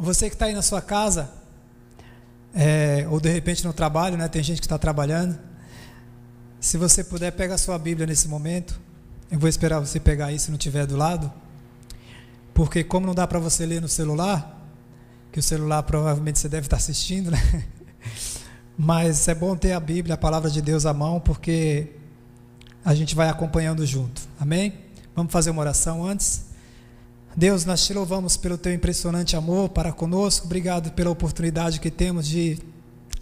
Você que está aí na sua casa, é, ou de repente no trabalho, né? Tem gente que está trabalhando. Se você puder, pega a sua Bíblia nesse momento. Eu vou esperar você pegar aí se não tiver do lado. Porque como não dá para você ler no celular, que o celular provavelmente você deve estar tá assistindo, né? Mas é bom ter a Bíblia, a palavra de Deus à mão, porque a gente vai acompanhando junto. Amém? Vamos fazer uma oração antes. Deus, nós te louvamos pelo teu impressionante amor para conosco. Obrigado pela oportunidade que temos de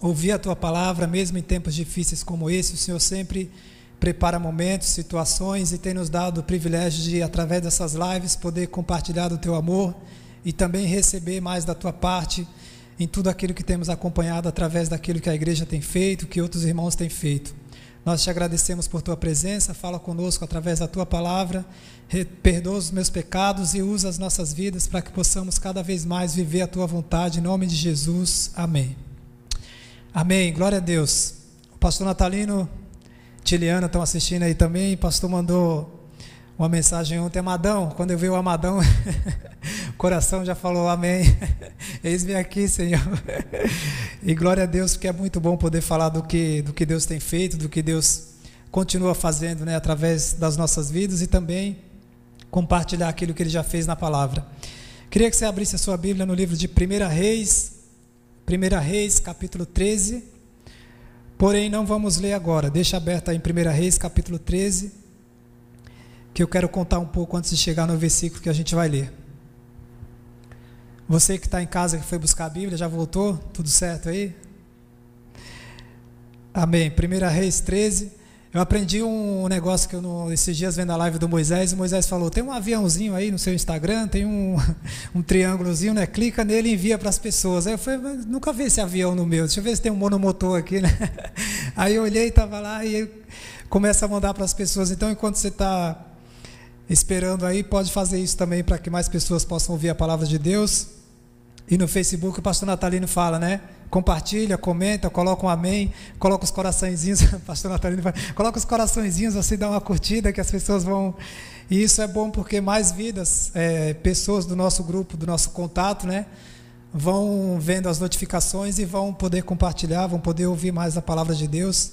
ouvir a tua palavra, mesmo em tempos difíceis como esse. O Senhor sempre prepara momentos, situações e tem nos dado o privilégio de, através dessas lives, poder compartilhar do teu amor e também receber mais da tua parte em tudo aquilo que temos acompanhado através daquilo que a igreja tem feito, que outros irmãos têm feito. Nós te agradecemos por tua presença, fala conosco através da tua palavra, perdoa os meus pecados e usa as nossas vidas para que possamos cada vez mais viver a tua vontade, em nome de Jesus. Amém. Amém. Glória a Deus. O pastor Natalino, Tiliana estão assistindo aí também. O pastor mandou uma mensagem ontem, Amadão. Quando eu vi o Amadão, coração já falou amém. Eis-me aqui, Senhor. E glória a Deus, porque é muito bom poder falar do que, do que Deus tem feito, do que Deus continua fazendo né, através das nossas vidas e também compartilhar aquilo que Ele já fez na palavra. Queria que você abrisse a sua Bíblia no livro de 1 Reis, 1 Reis, capítulo 13. Porém, não vamos ler agora. Deixa aberta em 1 Reis, capítulo 13, que eu quero contar um pouco antes de chegar no versículo que a gente vai ler. Você que está em casa, que foi buscar a Bíblia, já voltou? Tudo certo aí? Amém. 1 Reis 13. Eu aprendi um negócio que eu, no, esses dias vendo a live do Moisés, o Moisés falou: tem um aviãozinho aí no seu Instagram, tem um, um triângulozinho, né? Clica nele e envia para as pessoas. Aí eu falei: nunca vi esse avião no meu, deixa eu ver se tem um monomotor aqui, né? Aí eu olhei, estava lá e começa a mandar para as pessoas. Então, enquanto você está esperando aí, pode fazer isso também para que mais pessoas possam ouvir a palavra de Deus. E no Facebook o pastor Natalino fala, né? Compartilha, comenta, coloca um amém, coloca os coraçõezinhos, pastor Natalino fala, coloca os coraçõezinhos, assim dá uma curtida que as pessoas vão. E isso é bom porque mais vidas, é, pessoas do nosso grupo, do nosso contato, né? Vão vendo as notificações e vão poder compartilhar, vão poder ouvir mais a palavra de Deus.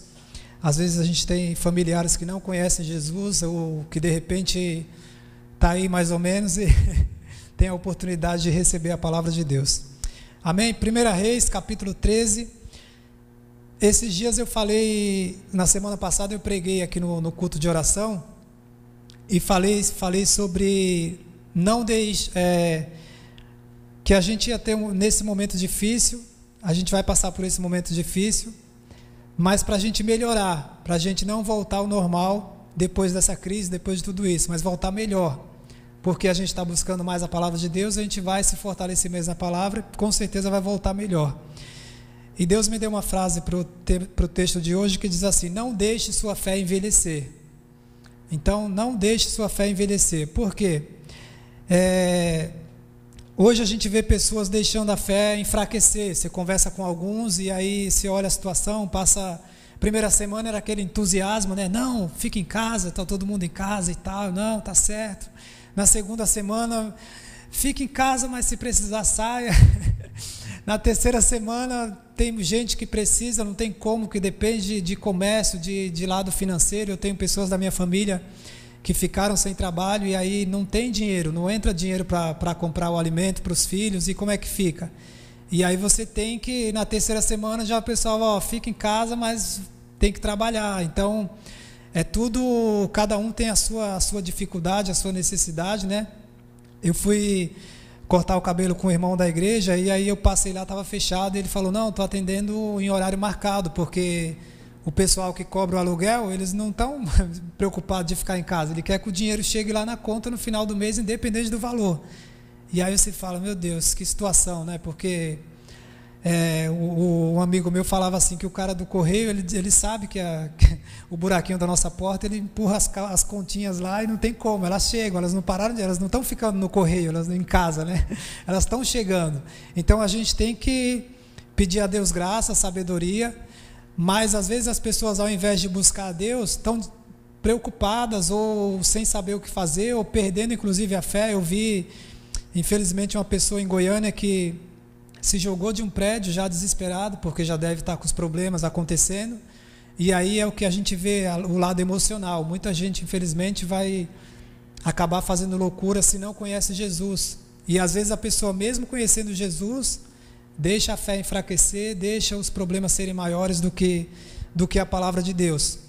Às vezes a gente tem familiares que não conhecem Jesus ou que de repente está aí mais ou menos e tem a oportunidade de receber a palavra de Deus. Amém? 1 Reis, capítulo 13. Esses dias eu falei, na semana passada eu preguei aqui no, no culto de oração e falei, falei sobre não deixe, é, que a gente ia ter um, nesse momento difícil, a gente vai passar por esse momento difícil, mas para a gente melhorar, para a gente não voltar ao normal depois dessa crise, depois de tudo isso, mas voltar melhor porque a gente está buscando mais a palavra de Deus, a gente vai se fortalecer mais na palavra, com certeza vai voltar melhor. E Deus me deu uma frase para o te, texto de hoje que diz assim: Não deixe sua fé envelhecer. Então, não deixe sua fé envelhecer. Por quê? É, hoje a gente vê pessoas deixando a fé enfraquecer. Você conversa com alguns e aí você olha a situação, passa. Primeira semana era aquele entusiasmo, né? Não, fica em casa, está todo mundo em casa e tal. Não, tá certo. Na segunda semana, fique em casa, mas se precisar, saia. Na terceira semana, tem gente que precisa, não tem como, que depende de comércio, de, de lado financeiro. Eu tenho pessoas da minha família que ficaram sem trabalho e aí não tem dinheiro, não entra dinheiro para comprar o alimento para os filhos, e como é que fica? E aí você tem que, na terceira semana, já o pessoal, ó, fica em casa, mas tem que trabalhar. Então, é tudo, cada um tem a sua, a sua dificuldade, a sua necessidade, né? Eu fui cortar o cabelo com o irmão da igreja e aí eu passei lá, estava fechado e ele falou: Não, estou atendendo em horário marcado, porque o pessoal que cobra o aluguel, eles não estão preocupados de ficar em casa, ele quer que o dinheiro chegue lá na conta no final do mês, independente do valor. E aí você fala: Meu Deus, que situação, né? Porque é, o, um amigo meu falava assim que o cara do correio ele, ele sabe que, a, que o buraquinho da nossa porta ele empurra as, as continhas lá e não tem como. Elas chegam elas não pararam de, elas não estão ficando no correio elas em casa né? Elas estão chegando. Então a gente tem que pedir a Deus graça sabedoria mas às vezes as pessoas ao invés de buscar a Deus estão preocupadas ou sem saber o que fazer ou perdendo inclusive a fé. Eu vi infelizmente uma pessoa em Goiânia que se jogou de um prédio já desesperado, porque já deve estar com os problemas acontecendo. E aí é o que a gente vê, o lado emocional. Muita gente, infelizmente, vai acabar fazendo loucura se não conhece Jesus. E às vezes a pessoa, mesmo conhecendo Jesus, deixa a fé enfraquecer, deixa os problemas serem maiores do que, do que a palavra de Deus.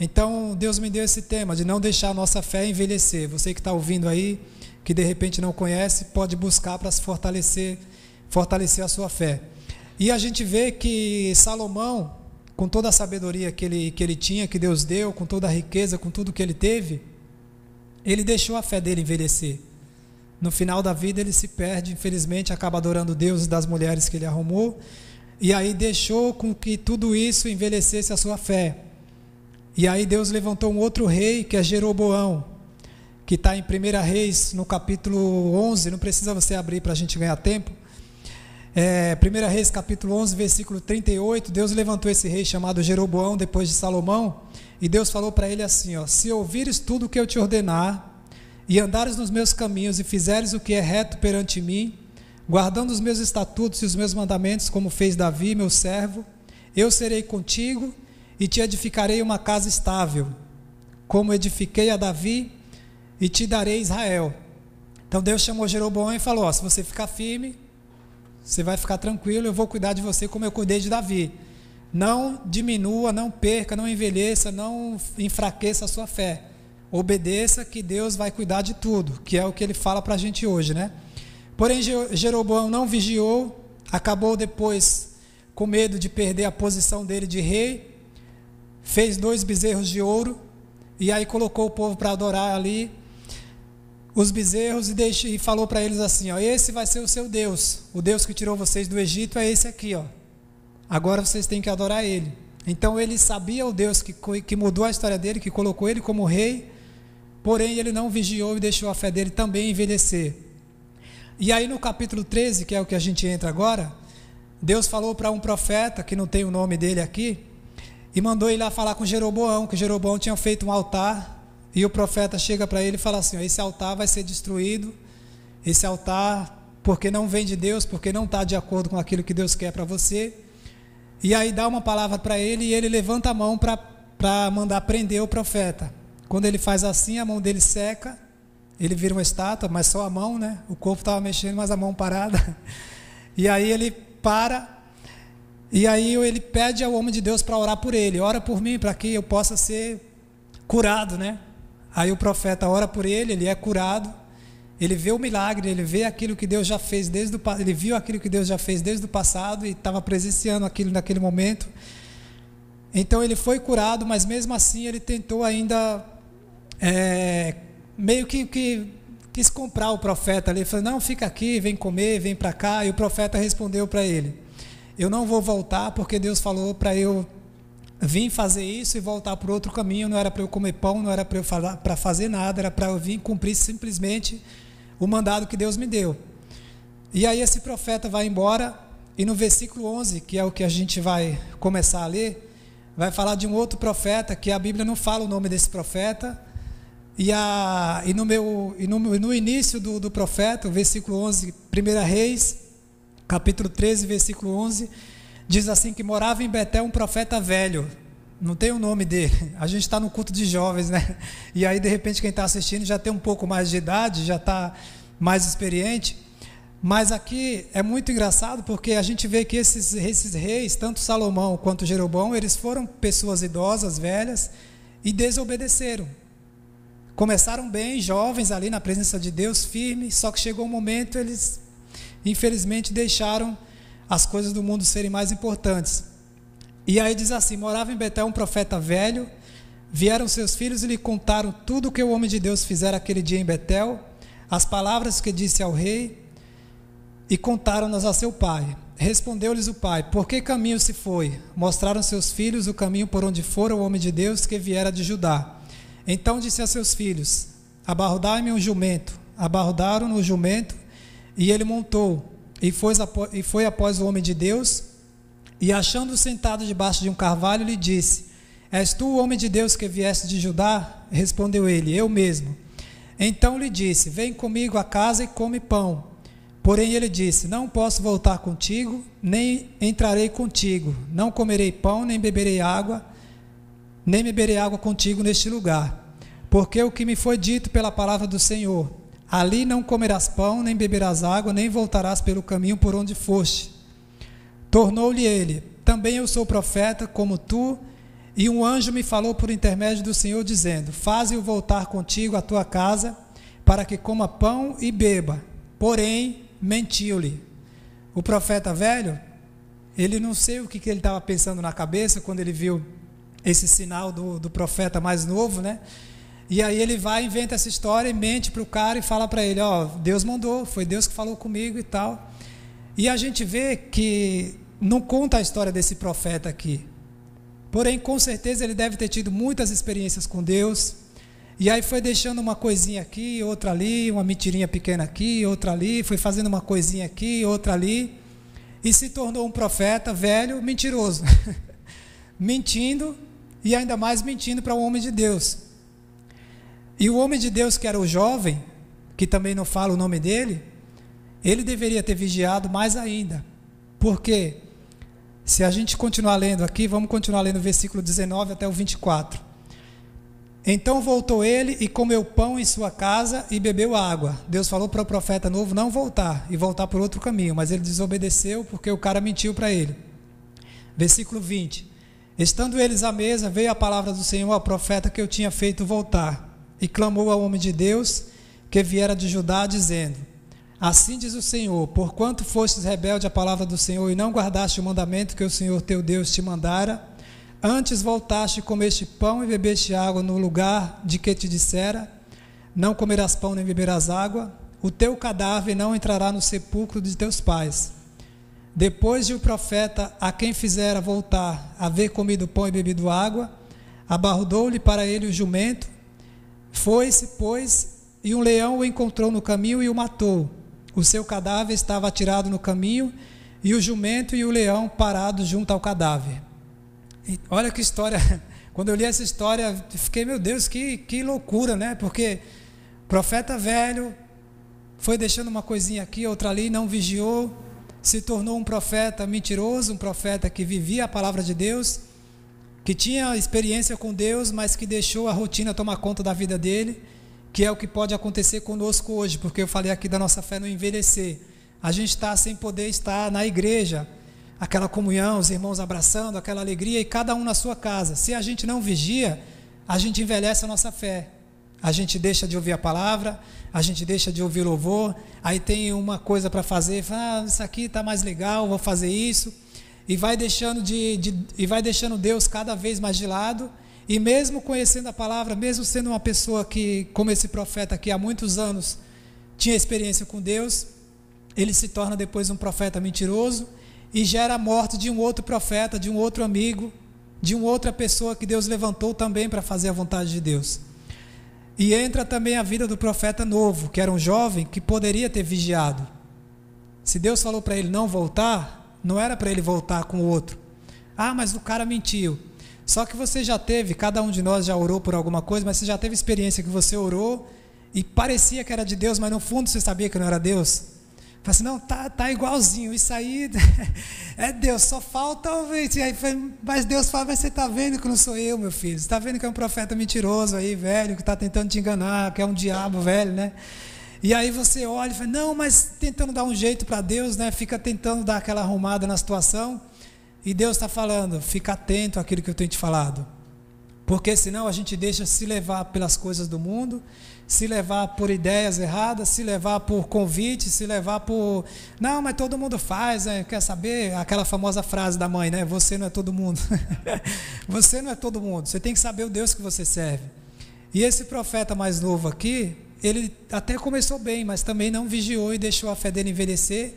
Então, Deus me deu esse tema de não deixar a nossa fé envelhecer. Você que está ouvindo aí, que de repente não conhece, pode buscar para se fortalecer, fortalecer a sua fé. E a gente vê que Salomão, com toda a sabedoria que ele, que ele tinha, que Deus deu, com toda a riqueza, com tudo que ele teve, ele deixou a fé dele envelhecer. No final da vida ele se perde, infelizmente, acaba adorando Deus das mulheres que ele arrumou, e aí deixou com que tudo isso envelhecesse a sua fé. E aí Deus levantou um outro rei, que é Jeroboão, que está em 1 Reis, no capítulo 11, não precisa você abrir para a gente ganhar tempo. É, 1 Reis, capítulo 11, versículo 38, Deus levantou esse rei chamado Jeroboão, depois de Salomão, e Deus falou para ele assim: ó, Se ouvires tudo o que eu te ordenar, e andares nos meus caminhos, e fizeres o que é reto perante mim, guardando os meus estatutos e os meus mandamentos, como fez Davi, meu servo, eu serei contigo e te edificarei uma casa estável, como edifiquei a Davi, e te darei Israel. Então Deus chamou Jeroboão e falou: ó, se você ficar firme, você vai ficar tranquilo, eu vou cuidar de você como eu cuidei de Davi. Não diminua, não perca, não envelheça, não enfraqueça a sua fé. Obedeça que Deus vai cuidar de tudo, que é o que ele fala para a gente hoje, né? Porém, Jeroboão não vigiou, acabou depois com medo de perder a posição dele de rei, fez dois bezerros de ouro e aí colocou o povo para adorar ali os bezerros e, deixe, e falou para eles assim: ó, esse vai ser o seu Deus, o Deus que tirou vocês do Egito é esse aqui, ó. Agora vocês têm que adorar ele. Então ele sabia o Deus que, que mudou a história dele, que colocou ele como rei, porém ele não vigiou e deixou a fé dele também envelhecer. E aí no capítulo 13, que é o que a gente entra agora, Deus falou para um profeta, que não tem o nome dele aqui, e mandou ele lá falar com Jeroboão, que Jeroboão tinha feito um altar, e o profeta chega para ele e fala assim: esse altar vai ser destruído, esse altar, porque não vem de Deus, porque não está de acordo com aquilo que Deus quer para você. E aí dá uma palavra para ele e ele levanta a mão para mandar prender o profeta. Quando ele faz assim, a mão dele seca, ele vira uma estátua, mas só a mão, né? O corpo estava mexendo, mas a mão parada. E aí ele para e aí ele pede ao homem de Deus para orar por ele. Ora por mim para que eu possa ser curado, né? Aí o profeta ora por ele, ele é curado. Ele vê o milagre, ele vê aquilo que Deus já fez desde o ele viu aquilo que Deus já fez desde o passado e estava presenciando aquilo naquele momento. Então ele foi curado, mas mesmo assim ele tentou ainda é, meio que, que quis comprar o profeta ali. Falou: não, fica aqui, vem comer, vem para cá. E o profeta respondeu para ele: eu não vou voltar porque Deus falou para eu vir fazer isso e voltar por outro caminho. Não era para eu comer pão, não era para eu para fazer nada, era para eu vir cumprir simplesmente o mandado que Deus me deu. E aí esse profeta vai embora e no versículo 11, que é o que a gente vai começar a ler, vai falar de um outro profeta que a Bíblia não fala o nome desse profeta. E, a, e, no, meu, e no, no início do, do profeta, o versículo 11, 1 Reis capítulo 13, versículo 11, diz assim que morava em Betel um profeta velho. Não tem o nome dele. A gente está no culto de jovens, né? E aí, de repente, quem está assistindo já tem um pouco mais de idade, já está mais experiente. Mas aqui é muito engraçado porque a gente vê que esses, esses reis, tanto Salomão quanto Jeroboão, eles foram pessoas idosas, velhas, e desobedeceram. Começaram bem, jovens ali na presença de Deus, firmes, só que chegou um momento eles infelizmente deixaram as coisas do mundo serem mais importantes. E aí diz assim: morava em Betel um profeta velho, vieram seus filhos e lhe contaram tudo o que o homem de Deus fizera aquele dia em Betel, as palavras que disse ao rei, e contaram-nas a seu pai. Respondeu-lhes o pai: Por que caminho se foi? Mostraram seus filhos o caminho por onde fora o homem de Deus que viera de Judá. Então disse a seus filhos: Abarrodai-me um jumento. Abarrodaram no jumento e ele montou e foi, e foi após o homem de Deus, e achando-o sentado debaixo de um carvalho, lhe disse: És tu o homem de Deus que vieste de Judá? Respondeu ele: Eu mesmo. Então lhe disse: Vem comigo a casa e come pão. Porém ele disse: Não posso voltar contigo, nem entrarei contigo. Não comerei pão, nem beberei água, nem beberei água contigo neste lugar. Porque o que me foi dito pela palavra do Senhor, ali não comerás pão, nem beberás água, nem voltarás pelo caminho por onde foste. Tornou-lhe ele: Também eu sou profeta, como tu, e um anjo me falou por intermédio do Senhor, dizendo: Faze-o voltar contigo à tua casa, para que coma pão e beba. Porém, mentiu-lhe. O profeta velho, ele não sei o que, que ele estava pensando na cabeça quando ele viu esse sinal do, do profeta mais novo, né? E aí ele vai, inventa essa história e mente para o cara e fala para ele: Ó, oh, Deus mandou, foi Deus que falou comigo e tal. E a gente vê que não conta a história desse profeta aqui. Porém, com certeza ele deve ter tido muitas experiências com Deus. E aí foi deixando uma coisinha aqui, outra ali, uma mentirinha pequena aqui, outra ali, foi fazendo uma coisinha aqui, outra ali, e se tornou um profeta velho, mentiroso. mentindo e ainda mais mentindo para o homem de Deus. E o homem de Deus, que era o jovem, que também não fala o nome dele, ele deveria ter vigiado mais ainda. Porque se a gente continuar lendo aqui, vamos continuar lendo o versículo 19 até o 24. Então voltou ele e comeu pão em sua casa e bebeu água. Deus falou para o profeta novo não voltar e voltar por outro caminho, mas ele desobedeceu porque o cara mentiu para ele. Versículo 20. Estando eles à mesa, veio a palavra do Senhor ao profeta que eu tinha feito voltar, e clamou ao homem de Deus que viera de Judá, dizendo: Assim diz o Senhor: Porquanto fostes rebelde à palavra do Senhor e não guardaste o mandamento que o Senhor teu Deus te mandara, antes voltaste e comeste pão e bebeste água no lugar de que te dissera: Não comerás pão nem beberás água, o teu cadáver não entrará no sepulcro de teus pais. Depois de o profeta a quem fizera voltar haver comido pão e bebido água, abarrudou-lhe para ele o jumento, foi-se, pois, e um leão o encontrou no caminho e o matou. O seu cadáver estava atirado no caminho e o jumento e o leão parados junto ao cadáver. E olha que história. Quando eu li essa história, fiquei, meu Deus, que, que loucura, né? Porque profeta velho foi deixando uma coisinha aqui, outra ali, não vigiou, se tornou um profeta mentiroso, um profeta que vivia a palavra de Deus, que tinha experiência com Deus, mas que deixou a rotina tomar conta da vida dele que é o que pode acontecer conosco hoje, porque eu falei aqui da nossa fé no envelhecer. A gente está sem poder estar na igreja, aquela comunhão, os irmãos abraçando, aquela alegria, e cada um na sua casa. Se a gente não vigia, a gente envelhece a nossa fé. A gente deixa de ouvir a palavra, a gente deixa de ouvir louvor, aí tem uma coisa para fazer, fala, ah, isso aqui está mais legal, vou fazer isso, e vai deixando de, de, e vai deixando Deus cada vez mais de lado e mesmo conhecendo a palavra, mesmo sendo uma pessoa que, como esse profeta que há muitos anos tinha experiência com Deus, ele se torna depois um profeta mentiroso e gera a morte de um outro profeta, de um outro amigo, de uma outra pessoa que Deus levantou também para fazer a vontade de Deus. E entra também a vida do profeta novo, que era um jovem que poderia ter vigiado. Se Deus falou para ele não voltar, não era para ele voltar com o outro. Ah, mas o cara mentiu. Só que você já teve, cada um de nós já orou por alguma coisa, mas você já teve experiência que você orou e parecia que era de Deus, mas no fundo você sabia que não era Deus? Fala assim, não, tá, tá igualzinho, isso aí é Deus, só falta e aí, Mas Deus fala, mas você está vendo que não sou eu, meu filho. Você está vendo que é um profeta mentiroso aí, velho, que está tentando te enganar, que é um diabo velho, né? E aí você olha e fala, não, mas tentando dar um jeito para Deus, né? Fica tentando dar aquela arrumada na situação. E Deus está falando, fica atento àquilo que eu tenho te falado. Porque senão a gente deixa se levar pelas coisas do mundo, se levar por ideias erradas, se levar por convites, se levar por. Não, mas todo mundo faz, né? quer saber? Aquela famosa frase da mãe, né? Você não é todo mundo. você não é todo mundo. Você tem que saber o Deus que você serve. E esse profeta mais novo aqui, ele até começou bem, mas também não vigiou e deixou a fé dele envelhecer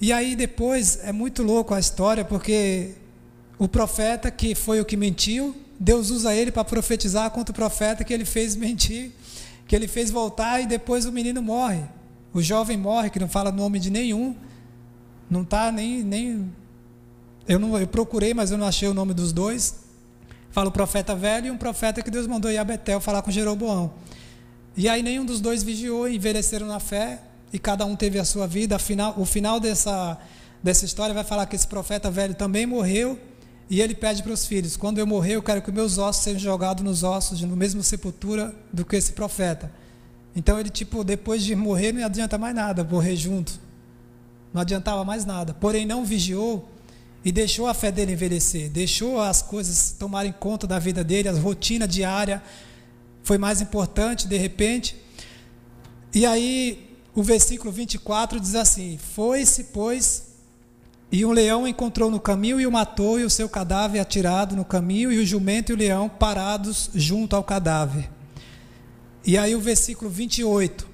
e aí depois é muito louco a história, porque o profeta que foi o que mentiu, Deus usa ele para profetizar contra o profeta que ele fez mentir, que ele fez voltar e depois o menino morre. O jovem morre, que não fala nome de nenhum, não está nem. nem eu, não, eu procurei, mas eu não achei o nome dos dois. Fala o profeta velho e um profeta que Deus mandou ir a Betel falar com Jeroboão. E aí nenhum dos dois vigiou, envelheceram na fé, e cada um teve a sua vida. Afinal, o final dessa, dessa história vai falar que esse profeta velho também morreu e ele pede para os filhos: quando eu morrer, eu quero que meus ossos sejam jogados nos ossos, no mesmo sepultura do que esse profeta. Então ele, tipo, depois de morrer, não adianta mais nada, morrer junto. Não adiantava mais nada. Porém, não vigiou e deixou a fé dele envelhecer, deixou as coisas tomarem conta da vida dele, a rotina diária foi mais importante de repente. E aí, o versículo 24 diz assim: Foi-se, pois, e um leão encontrou no caminho e o matou, e o seu cadáver atirado no caminho, e o jumento e o leão parados junto ao cadáver. E aí o versículo 28.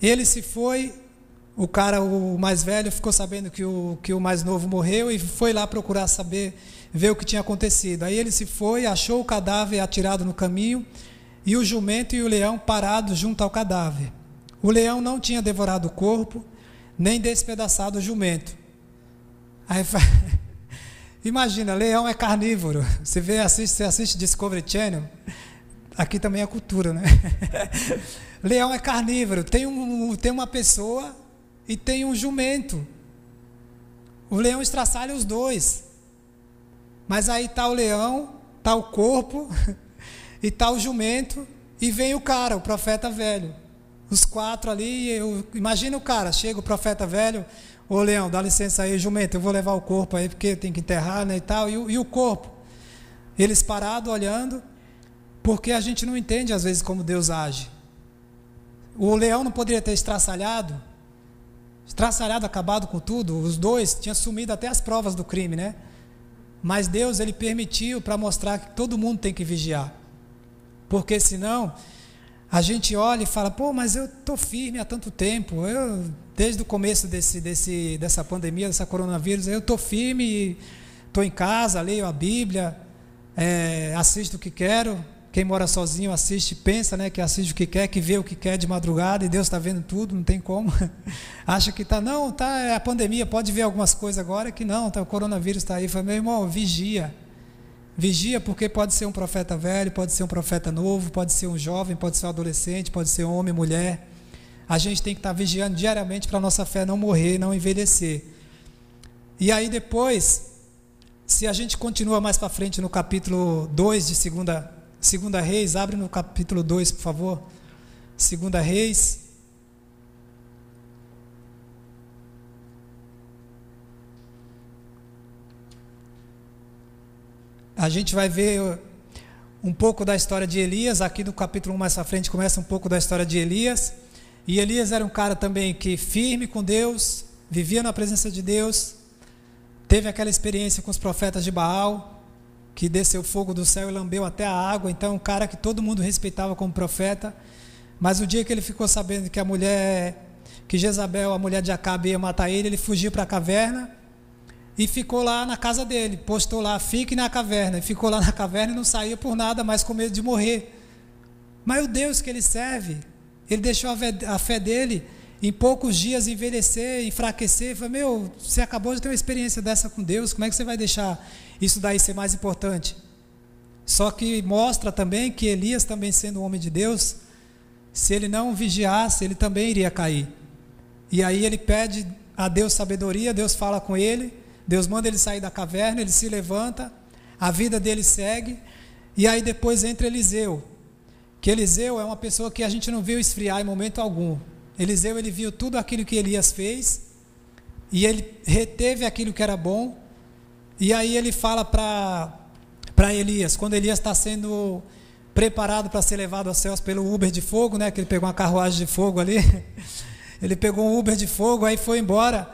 Ele se foi, o cara, o mais velho, ficou sabendo que o, que o mais novo morreu e foi lá procurar saber, ver o que tinha acontecido. Aí ele se foi, achou o cadáver atirado no caminho, e o jumento e o leão parados junto ao cadáver. O leão não tinha devorado o corpo, nem despedaçado o jumento Aí, imagina, leão é carnívoro. Você vê, assiste, você assiste Discovery Channel. Aqui também é cultura, né? leão é carnívoro. Tem, um, tem uma pessoa e tem um jumento. O leão estraçalha os dois. Mas aí está o leão, está o corpo, e está o jumento, e vem o cara, o profeta velho. Os quatro ali, eu, imagina o cara, chega o profeta velho, Ô Leão, dá licença aí, jumento, eu vou levar o corpo aí, porque tem que enterrar, né, e tal. E, e o corpo? Eles parados olhando, porque a gente não entende às vezes como Deus age. O leão não poderia ter estraçalhado, estraçalhado, acabado com tudo. Os dois tinham sumido até as provas do crime, né? Mas Deus ele permitiu para mostrar que todo mundo tem que vigiar. Porque senão a gente olha e fala, pô, mas eu estou firme há tanto tempo, eu, desde o começo desse, desse, dessa pandemia, dessa coronavírus, eu estou firme, estou em casa, leio a Bíblia, é, assisto o que quero. Quem mora sozinho assiste, pensa né, que assiste o que quer, que vê o que quer de madrugada e Deus está vendo tudo, não tem como. Acha que está, não, tá, é a pandemia, pode ver algumas coisas agora que não, tá, o coronavírus está aí. Fala, meu irmão, vigia Vigia porque pode ser um profeta velho, pode ser um profeta novo, pode ser um jovem, pode ser um adolescente, pode ser homem, mulher. A gente tem que estar vigiando diariamente para a nossa fé não morrer, não envelhecer. E aí depois, se a gente continua mais para frente no capítulo 2 de segunda, segunda Reis, abre no capítulo 2, por favor. Segunda Reis, A gente vai ver um pouco da história de Elias, aqui no capítulo 1 mais à frente começa um pouco da história de Elias. E Elias era um cara também que firme com Deus, vivia na presença de Deus, teve aquela experiência com os profetas de Baal, que desceu fogo do céu e lambeu até a água, então um cara que todo mundo respeitava como profeta. Mas o dia que ele ficou sabendo que a mulher, que Jezabel, a mulher de Acabe ia matar ele, ele fugiu para a caverna e ficou lá na casa dele, postou lá, fique na caverna, e ficou lá na caverna e não saía por nada mais com medo de morrer. Mas o Deus que ele serve, ele deixou a fé, a fé dele em poucos dias envelhecer, enfraquecer. Falei, meu, você acabou de ter uma experiência dessa com Deus, como é que você vai deixar isso daí ser mais importante? Só que mostra também que Elias, também sendo um homem de Deus, se ele não vigiasse, ele também iria cair. E aí ele pede a Deus sabedoria, Deus fala com ele, Deus manda ele sair da caverna, ele se levanta, a vida dele segue, e aí depois entra Eliseu. Que Eliseu é uma pessoa que a gente não viu esfriar em momento algum. Eliseu ele viu tudo aquilo que Elias fez e ele reteve aquilo que era bom. E aí ele fala para Elias, quando Elias está sendo preparado para ser levado aos céus pelo Uber de fogo, né? Que ele pegou uma carruagem de fogo ali. Ele pegou um Uber de fogo, aí foi embora.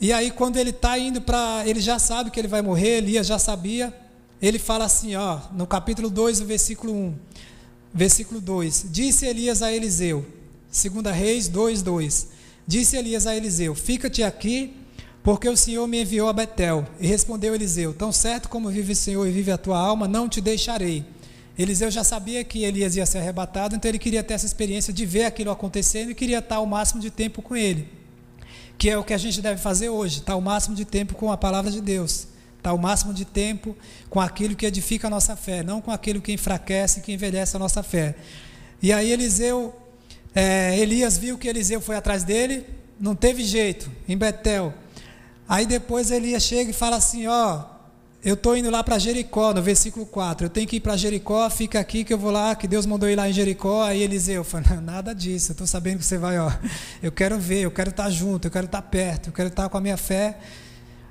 E aí, quando ele está indo para. Ele já sabe que ele vai morrer, Elias já sabia. Ele fala assim, ó, no capítulo 2, versículo 1. Versículo 2: Disse Elias a Eliseu, 2 Reis 2, 2. Disse Elias a Eliseu: Fica-te aqui, porque o Senhor me enviou a Betel. E respondeu Eliseu: Tão certo como vive o Senhor e vive a tua alma, não te deixarei. Eliseu já sabia que Elias ia ser arrebatado, então ele queria ter essa experiência de ver aquilo acontecendo e queria estar o máximo de tempo com ele que é o que a gente deve fazer hoje, estar o máximo de tempo com a palavra de Deus, estar o máximo de tempo com aquilo que edifica a nossa fé, não com aquilo que enfraquece, que envelhece a nossa fé. E aí Eliseu é, Elias viu que Eliseu foi atrás dele, não teve jeito, em Betel. Aí depois Elias chega e fala assim: Ó, eu estou indo lá para Jericó, no versículo 4. Eu tenho que ir para Jericó, fica aqui que eu vou lá, que Deus mandou ir lá em Jericó. Aí Eliseu fala: Nada disso, eu estou sabendo que você vai, ó. Eu quero ver, eu quero estar tá junto, eu quero estar tá perto, eu quero estar tá com a minha fé,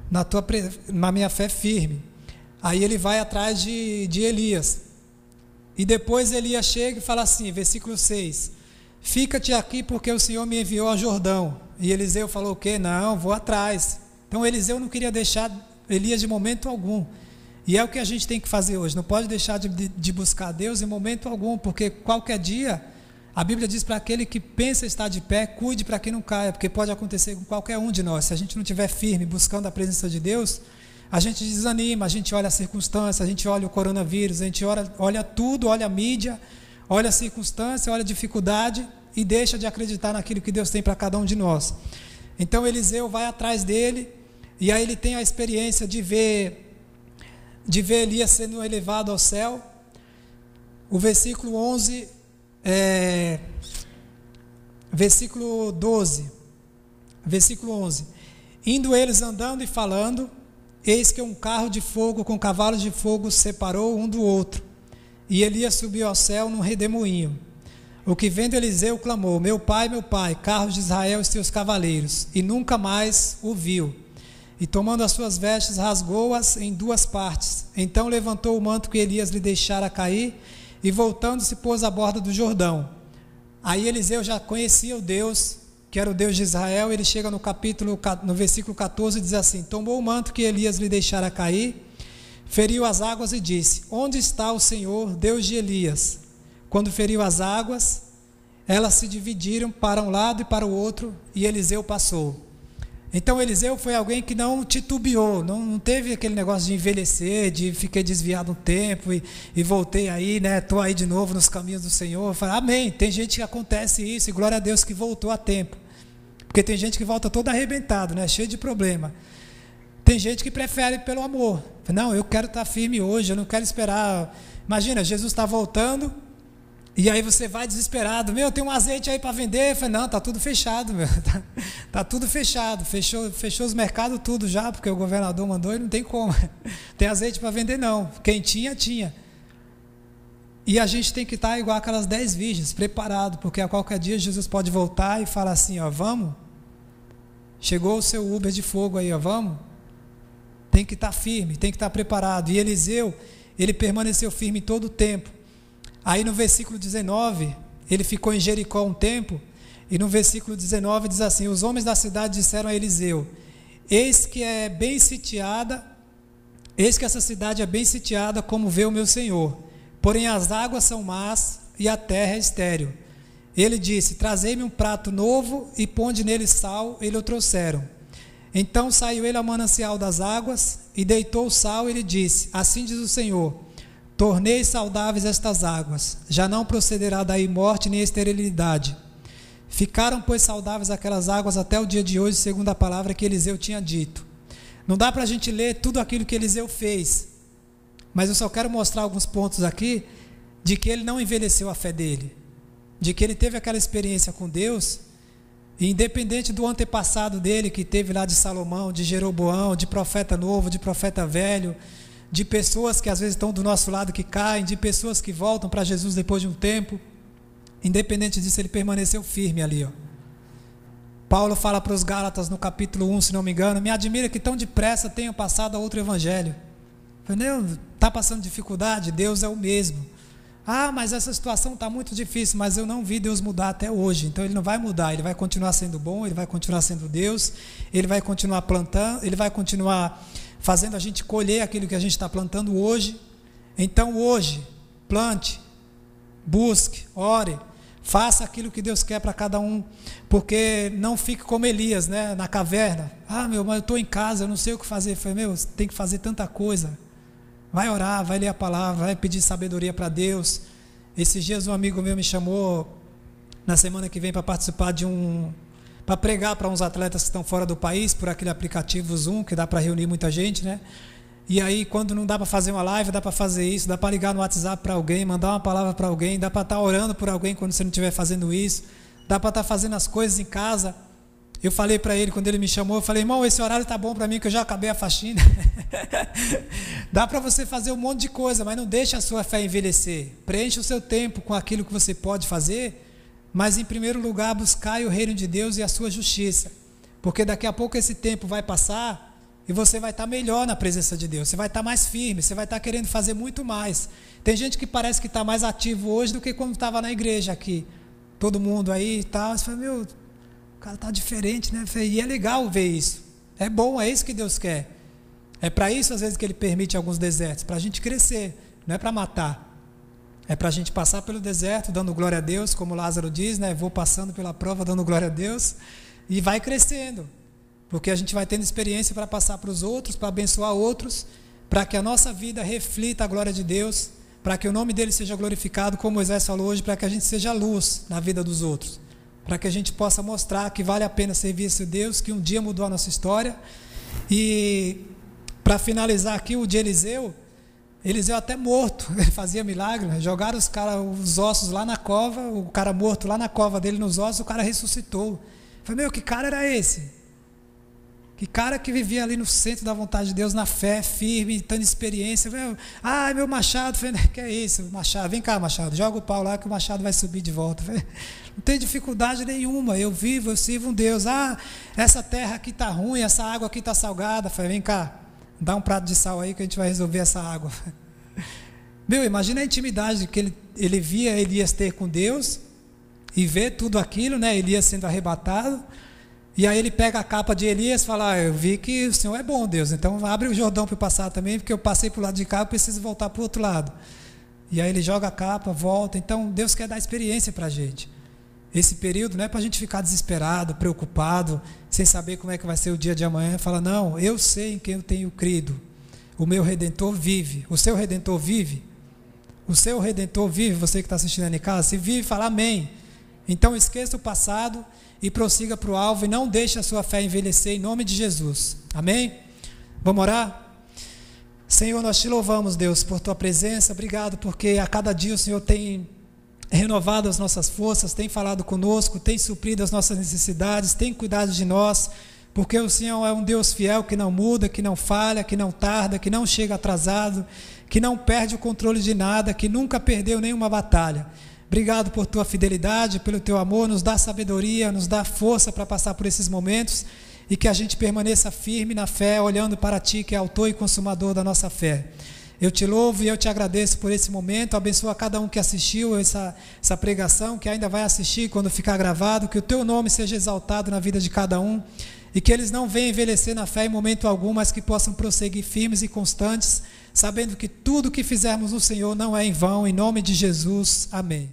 na, tua, na minha fé firme. Aí ele vai atrás de, de Elias. E depois Elias chega e fala assim, versículo 6: Fica-te aqui porque o Senhor me enviou ao Jordão. E Eliseu falou o quê? Não, vou atrás. Então Eliseu não queria deixar Elias de momento algum. E é o que a gente tem que fazer hoje. Não pode deixar de, de buscar Deus em momento algum, porque qualquer dia, a Bíblia diz para aquele que pensa estar de pé, cuide para que não caia, porque pode acontecer com qualquer um de nós. Se a gente não estiver firme buscando a presença de Deus, a gente desanima, a gente olha a circunstância, a gente olha o coronavírus, a gente olha, olha tudo, olha a mídia, olha a circunstância, olha a dificuldade e deixa de acreditar naquilo que Deus tem para cada um de nós. Então Eliseu vai atrás dele e aí ele tem a experiência de ver de ver Elias sendo elevado ao céu. O versículo 11 é, versículo 12. Versículo 11. Indo eles andando e falando, Eis que um carro de fogo com cavalos de fogo separou um do outro. E Elias subiu ao céu num redemoinho. O que vendo Eliseu clamou: Meu pai, meu pai, carros de Israel e seus cavaleiros. E nunca mais o viu. E tomando as suas vestes, rasgou-as em duas partes. Então levantou o manto que Elias lhe deixara cair e voltando-se pôs à borda do Jordão. Aí Eliseu já conhecia o Deus que era o Deus de Israel, ele chega no capítulo, no versículo 14 e diz assim: Tomou o manto que Elias lhe deixara cair, feriu as águas e disse: Onde está o Senhor, Deus de Elias? Quando feriu as águas, elas se dividiram para um lado e para o outro, e Eliseu passou. Então Eliseu foi alguém que não titubeou, não, não teve aquele negócio de envelhecer, de fiquei desviado um tempo e, e voltei aí, né? Estou aí de novo nos caminhos do Senhor. Falei, amém. Tem gente que acontece isso, e glória a Deus que voltou a tempo. Porque tem gente que volta todo arrebentado, né? Cheio de problema. Tem gente que prefere pelo amor. Não, eu quero estar firme hoje, eu não quero esperar. Imagina, Jesus está voltando, e aí você vai desesperado, meu, tem um azeite aí para vender. Eu falei, não, tá tudo fechado, meu. Tá, tá, tudo fechado. Fechou, fechou os mercados tudo já, porque o governador mandou e não tem como. Tem azeite para vender, não. Quem tinha, tinha. E a gente tem que estar igual aquelas dez virgens, preparado, porque a qualquer dia Jesus pode voltar e falar assim, ó, vamos. Chegou o seu Uber de fogo aí, ó, vamos. Tem que estar firme, tem que estar preparado. E Eliseu, ele permaneceu firme todo o tempo. Aí no versículo 19, ele ficou em Jericó um tempo, e no versículo 19 diz assim: Os homens da cidade disseram a Eliseu: Eis que é bem sitiada, eis que essa cidade é bem sitiada, como vê o meu senhor. Porém as águas são más e a terra é estéril. Ele disse: Trazei-me um prato novo e ponde nele sal. Ele o trouxeram. Então saiu ele ao manancial das águas e deitou o sal. E ele disse: Assim diz o Senhor Tornei saudáveis estas águas, já não procederá daí morte nem esterilidade. Ficaram, pois, saudáveis aquelas águas até o dia de hoje, segundo a palavra que Eliseu tinha dito. Não dá para a gente ler tudo aquilo que Eliseu fez, mas eu só quero mostrar alguns pontos aqui de que ele não envelheceu a fé dele, de que ele teve aquela experiência com Deus, independente do antepassado dele, que teve lá de Salomão, de Jeroboão, de profeta novo, de profeta velho, de pessoas que às vezes estão do nosso lado que caem, de pessoas que voltam para Jesus depois de um tempo. Independente disso, ele permaneceu firme ali. Ó. Paulo fala para os Gálatas no capítulo 1, se não me engano: Me admira que tão depressa tenham passado a outro evangelho. Está passando dificuldade? Deus é o mesmo. Ah, mas essa situação está muito difícil, mas eu não vi Deus mudar até hoje. Então ele não vai mudar, ele vai continuar sendo bom, ele vai continuar sendo Deus, ele vai continuar plantando, ele vai continuar fazendo a gente colher aquilo que a gente está plantando hoje. Então, hoje, plante, busque, ore, faça aquilo que Deus quer para cada um, porque não fique como Elias, né, na caverna. Ah, meu, mas eu estou em casa, eu não sei o que fazer. Eu falei, meu, tem que fazer tanta coisa. Vai orar, vai ler a palavra, vai pedir sabedoria para Deus. Esses dias um amigo meu me chamou na semana que vem para participar de um para pregar para uns atletas que estão fora do país por aquele aplicativo Zoom que dá para reunir muita gente, né? E aí, quando não dá para fazer uma live, dá para fazer isso, dá para ligar no WhatsApp para alguém, mandar uma palavra para alguém, dá para estar tá orando por alguém quando você não estiver fazendo isso, dá para estar tá fazendo as coisas em casa. Eu falei para ele quando ele me chamou, eu falei, irmão, esse horário tá bom para mim que eu já acabei a faxina. Dá para você fazer um monte de coisa, mas não deixe a sua fé envelhecer. Preencha o seu tempo com aquilo que você pode fazer, mas em primeiro lugar buscai o reino de Deus e a sua justiça. Porque daqui a pouco esse tempo vai passar e você vai estar melhor na presença de Deus. Você vai estar mais firme, você vai estar querendo fazer muito mais. Tem gente que parece que está mais ativo hoje do que quando estava na igreja aqui. Todo mundo aí e tal. Você fala, meu, o cara está diferente, né? E é legal ver isso. É bom, é isso que Deus quer. É para isso, às vezes, que Ele permite alguns desertos para a gente crescer, não é para matar. É para a gente passar pelo deserto, dando glória a Deus, como Lázaro diz, né? Vou passando pela prova, dando glória a Deus, e vai crescendo. Porque a gente vai tendo experiência para passar para os outros, para abençoar outros, para que a nossa vida reflita a glória de Deus, para que o nome dele seja glorificado, como Moisés falou hoje, para que a gente seja luz na vida dos outros, para que a gente possa mostrar que vale a pena servir esse Deus que um dia mudou a nossa história. E para finalizar aqui, o de Eliseu, Eliseu até morto, ele fazia milagre, né? jogaram os, cara, os ossos lá na cova, o cara morto lá na cova dele nos ossos, o cara ressuscitou. Falei, meu, que cara era esse? Que cara que vivia ali no centro da vontade de Deus, na fé, firme, tendo experiência. Ah, meu machado. Falei, que é isso, machado? Vem cá, machado, joga o pau lá que o machado vai subir de volta. Não tem dificuldade nenhuma. Eu vivo, eu sirvo um Deus. Ah, essa terra aqui está ruim, essa água aqui está salgada. Vem cá, dá um prato de sal aí que a gente vai resolver essa água. Meu, imagina a intimidade que ele, ele via Elias ter com Deus e ver tudo aquilo, né? Elias sendo arrebatado. E aí ele pega a capa de Elias e fala: ah, Eu vi que o Senhor é bom, Deus, então abre o Jordão para eu passar também, porque eu passei para o lado de cá, eu preciso voltar para o outro lado. E aí ele joga a capa, volta. Então Deus quer dar experiência para a gente. Esse período não é para a gente ficar desesperado, preocupado, sem saber como é que vai ser o dia de amanhã. Fala: Não, eu sei em quem eu tenho crido. O meu redentor vive. O seu redentor vive. O seu redentor vive. Você que está assistindo em casa, se vive, fala Amém. Então esqueça o passado e prossiga para o alvo e não deixe a sua fé envelhecer em nome de Jesus. Amém? Vamos orar? Senhor, nós te louvamos, Deus, por tua presença. Obrigado, porque a cada dia o Senhor tem renovado as nossas forças, tem falado conosco, tem suprido as nossas necessidades, tem cuidado de nós, porque o Senhor é um Deus fiel que não muda, que não falha, que não tarda, que não chega atrasado, que não perde o controle de nada, que nunca perdeu nenhuma batalha. Obrigado por tua fidelidade, pelo teu amor, nos dá sabedoria, nos dá força para passar por esses momentos e que a gente permaneça firme na fé, olhando para ti, que é autor e consumador da nossa fé. Eu te louvo e eu te agradeço por esse momento. Abençoa cada um que assistiu essa, essa pregação, que ainda vai assistir quando ficar gravado. Que o teu nome seja exaltado na vida de cada um. E que eles não venham envelhecer na fé em momento algum, mas que possam prosseguir firmes e constantes, sabendo que tudo que fizermos no Senhor não é em vão. Em nome de Jesus. Amém.